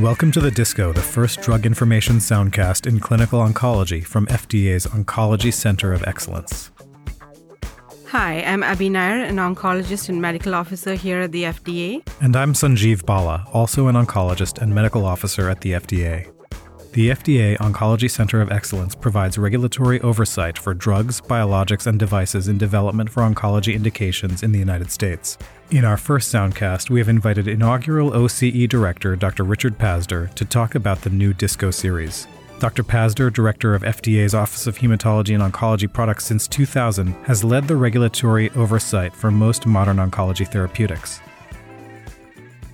Welcome to the Disco, the first drug information soundcast in clinical oncology from FDA's Oncology Center of Excellence. Hi, I'm Abhi Nair, an oncologist and medical officer here at the FDA. And I'm Sanjeeve Bala, also an oncologist and medical officer at the FDA. The FDA Oncology Center of Excellence provides regulatory oversight for drugs, biologics, and devices in development for oncology indications in the United States. In our first Soundcast, we have invited inaugural OCE Director Dr. Richard Pazdur to talk about the new DISCO series. Dr. Pazdur, Director of FDA's Office of Hematology and Oncology Products since 2000, has led the regulatory oversight for most modern oncology therapeutics.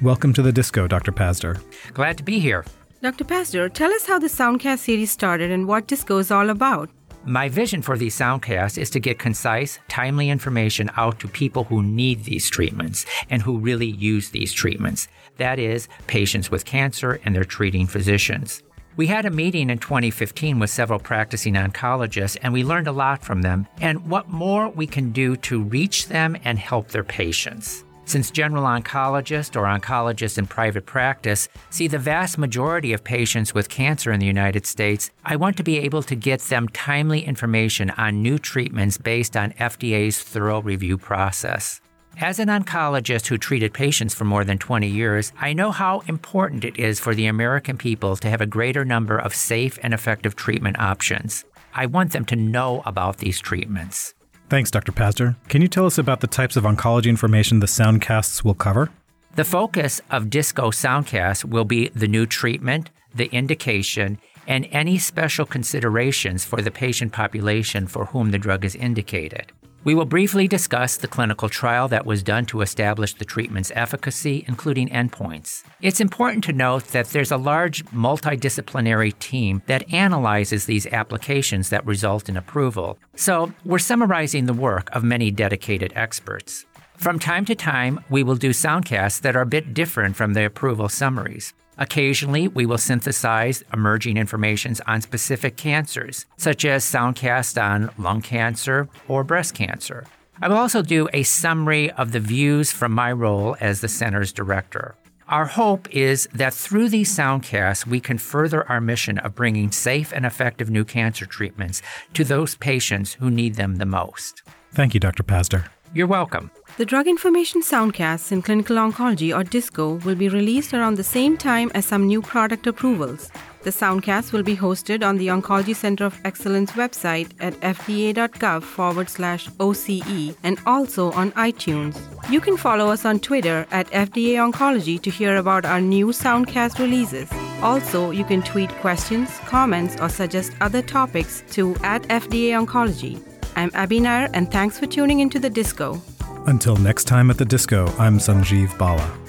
Welcome to the Disco, Dr. Pazdur. Glad to be here. Dr. Pazdur, tell us how the Soundcast series started and what Disco is all about. My vision for these soundcasts is to get concise, timely information out to people who need these treatments and who really use these treatments. That is, patients with cancer and their treating physicians. We had a meeting in 2015 with several practicing oncologists, and we learned a lot from them and what more we can do to reach them and help their patients. Since general oncologists or oncologists in private practice see the vast majority of patients with cancer in the United States, I want to be able to get them timely information on new treatments based on FDA's thorough review process. As an oncologist who treated patients for more than 20 years, I know how important it is for the American people to have a greater number of safe and effective treatment options. I want them to know about these treatments. Thanks, Dr. Pazdur. Can you tell us about the types of oncology information the soundcasts will cover? The focus of Disco Soundcast will be the new treatment, the indication, and any special considerations for the patient population for whom the drug is indicated. We will briefly discuss the clinical trial that was done to establish the treatment's efficacy, including endpoints. It's important to note that there's a large multidisciplinary team that analyzes these applications that result in approval. So, we're summarizing the work of many dedicated experts. From time to time, we will do soundcasts that are a bit different from the approval summaries. Occasionally, we will synthesize emerging information on specific cancers, such as soundcast on lung cancer or breast cancer. I will also do a summary of the views from my role as the center's director. Our hope is that through these soundcasts, we can further our mission of bringing safe and effective new cancer treatments to those patients who need them the most. Thank you, Dr. Pazdur. You're welcome. The Drug Information Soundcasts in Clinical Oncology or DISCO will be released around the same time as some new product approvals. The Soundcast will be hosted on the Oncology Center of Excellence website at fda.gov forward slash OCE and also on iTunes. You can follow us on Twitter at FDA Oncology to hear about our new Soundcast releases. Also, you can tweet questions, comments, or suggest other topics to at FDA Oncology. I'm Abhi Nair, and thanks for tuning into the disco. Until next time at the disco, I'm Sanjeeve Bala.